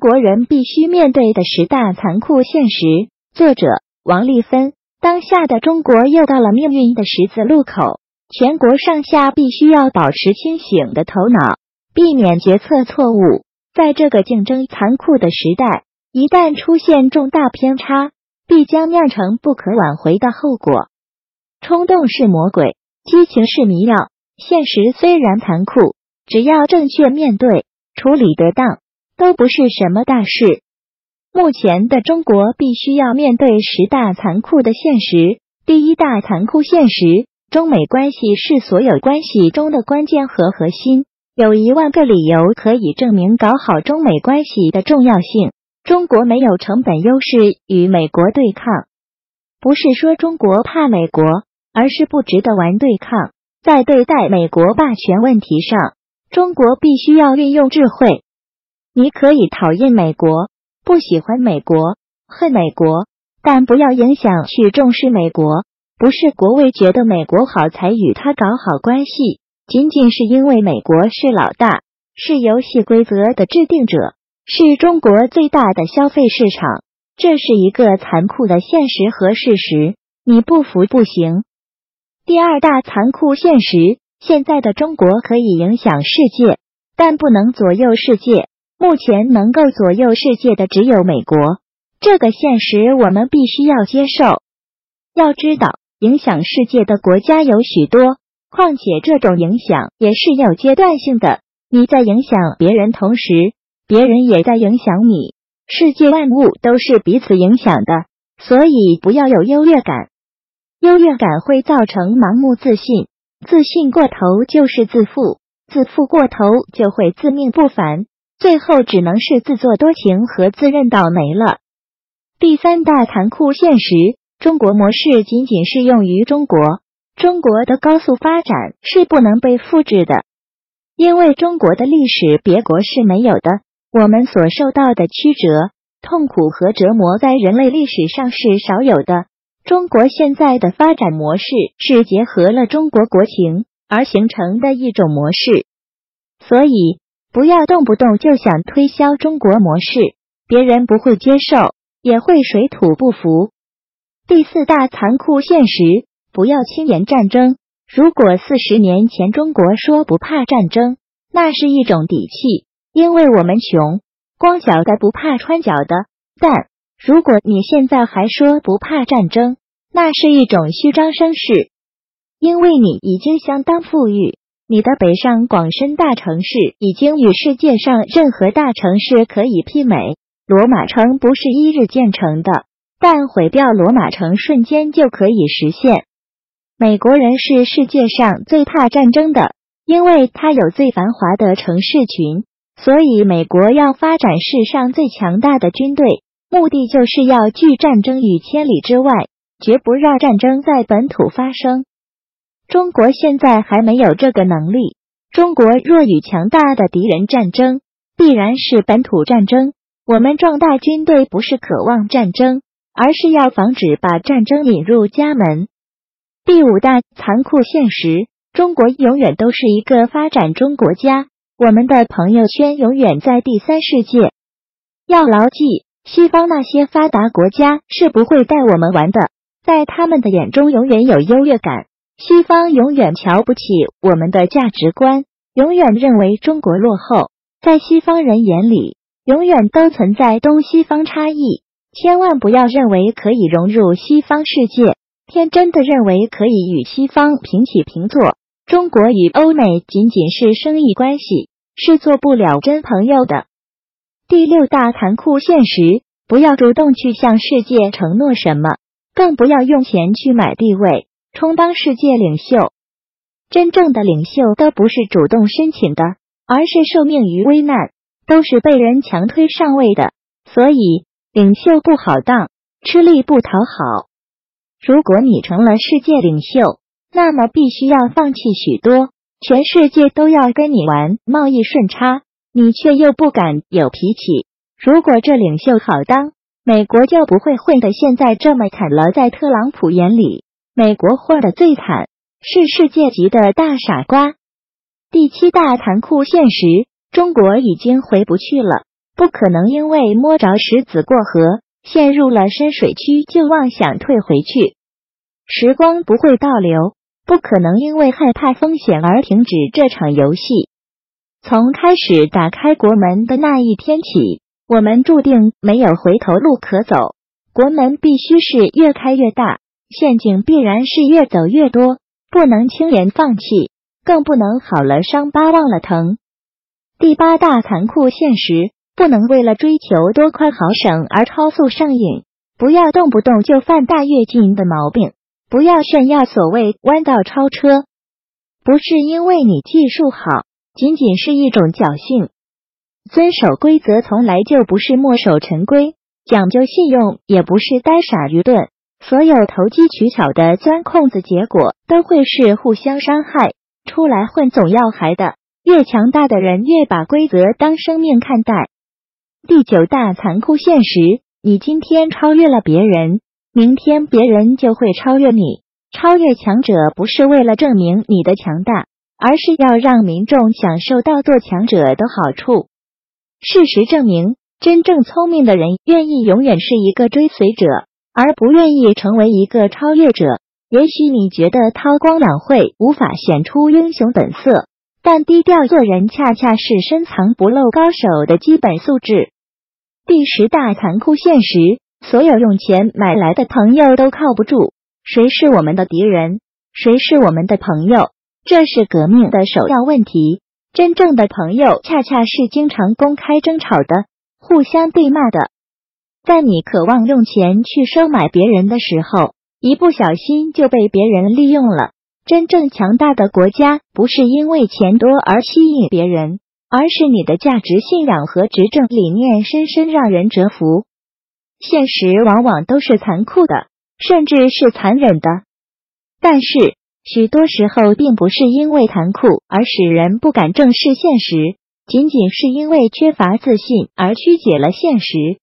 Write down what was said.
国人必须面对的十大残酷现实。作者王丽芬。当下的中国又到了命运的十字路口，全国上下必须要保持清醒的头脑，避免决策错误。在这个竞争残酷的时代，一旦出现重大偏差，必将酿成不可挽回的后果。冲动是魔鬼，激情是迷药。现实虽然残酷，只要正确面对，处理得当，都不是什么大事。目前的中国必须要面对十大残酷的现实。第一大残酷现实：中美关系是所有关系中的关键和核心。有一万个理由可以证明搞好中美关系的重要性。中国没有成本优势与美国对抗，不是说中国怕美国，而是不值得玩对抗。在对待美国霸权问题上，中国必须要运用智慧。你可以讨厌美国。不喜欢美国，恨美国，但不要影响去重视美国。不是国卫觉得美国好才与他搞好关系，仅仅是因为美国是老大，是游戏规则的制定者，是中国最大的消费市场。这是一个残酷的现实和事实，你不服不行。第二大残酷现实：现在的中国可以影响世界，但不能左右世界。目前能够左右世界的只有美国，这个现实我们必须要接受。要知道，影响世界的国家有许多，况且这种影响也是有阶段性的。你在影响别人同时，别人也在影响你。世界万物都是彼此影响的，所以不要有优越感。优越感会造成盲目自信，自信过头就是自负，自负过头就会自命不凡。最后只能是自作多情和自认倒霉了。第三大残酷现实：中国模式仅仅适用于中国，中国的高速发展是不能被复制的，因为中国的历史别国是没有的。我们所受到的曲折、痛苦和折磨，在人类历史上是少有的。中国现在的发展模式是结合了中国国情而形成的一种模式，所以。不要动不动就想推销中国模式，别人不会接受，也会水土不服。第四大残酷现实：不要轻言战争。如果四十年前中国说不怕战争，那是一种底气，因为我们穷，光脚的不怕穿脚的。但如果你现在还说不怕战争，那是一种虚张声势，因为你已经相当富裕。你的北上广深大城市已经与世界上任何大城市可以媲美。罗马城不是一日建成的，但毁掉罗马城瞬间就可以实现。美国人是世界上最怕战争的，因为他有最繁华的城市群，所以美国要发展世上最强大的军队，目的就是要拒战争于千里之外，绝不让战争在本土发生。中国现在还没有这个能力。中国若与强大的敌人战争，必然是本土战争。我们壮大军队不是渴望战争，而是要防止把战争引入家门。第五大残酷现实：中国永远都是一个发展中国家，我们的朋友圈永远在第三世界。要牢记，西方那些发达国家是不会带我们玩的，在他们的眼中永远有优越感。西方永远瞧不起我们的价值观，永远认为中国落后。在西方人眼里，永远都存在东西方差异。千万不要认为可以融入西方世界，天真的认为可以与西方平起平坐。中国与欧美仅仅是生意关系，是做不了真朋友的。第六大残酷现实：不要主动去向世界承诺什么，更不要用钱去买地位。充当世界领袖，真正的领袖都不是主动申请的，而是受命于危难，都是被人强推上位的。所以，领袖不好当，吃力不讨好。如果你成了世界领袖，那么必须要放弃许多，全世界都要跟你玩贸易顺差，你却又不敢有脾气。如果这领袖好当，美国就不会混得现在这么惨了。在特朗普眼里。美国混的最惨，是世界级的大傻瓜。第七大残酷现实：中国已经回不去了。不可能因为摸着石子过河，陷入了深水区就妄想退回去。时光不会倒流，不可能因为害怕风险而停止这场游戏。从开始打开国门的那一天起，我们注定没有回头路可走。国门必须是越开越大，陷阱必然是越走越多，不能轻言放弃，更不能好了伤疤忘了疼。第八大残酷现实，不能为了追求多快好省而超速上瘾，不要动不动就犯大跃进的毛病，不要炫耀所谓弯道超车，不是因为你技术好。仅仅是一种侥幸，遵守规则从来就不是墨守成规，讲究信用也不是呆傻愚钝。所有投机取巧的钻空子，结果都会是互相伤害。出来混总要还的，越强大的人越把规则当生命看待。第九大残酷现实：你今天超越了别人，明天别人就会超越你。超越强者不是为了证明你的强大。而是要让民众享受到做强者的好处。事实证明，真正聪明的人愿意永远是一个追随者，而不愿意成为一个超越者。也许你觉得韬光养晦无法显出英雄本色，但低调做人恰恰是深藏不露高手的基本素质。第十大残酷现实：所有用钱买来的朋友都靠不住。谁是我们的敌人？谁是我们的朋友？这是革命的首要问题。真正的朋友，恰恰是经常公开争吵的、互相对骂的。在你渴望用钱去收买别人的时候，一不小心就被别人利用了。真正强大的国家，不是因为钱多而吸引别人，而是你的价值信仰和执政理念深深让人折服。现实往往都是残酷的，甚至是残忍的，但是。许多时候，并不是因为残酷而使人不敢正视现实，仅仅是因为缺乏自信而曲解了现实。